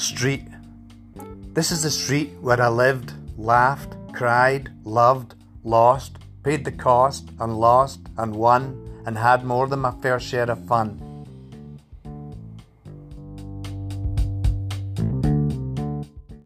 Street. This is the street where I lived, laughed, cried, loved, lost, paid the cost, and lost, and won, and had more than my fair share of fun.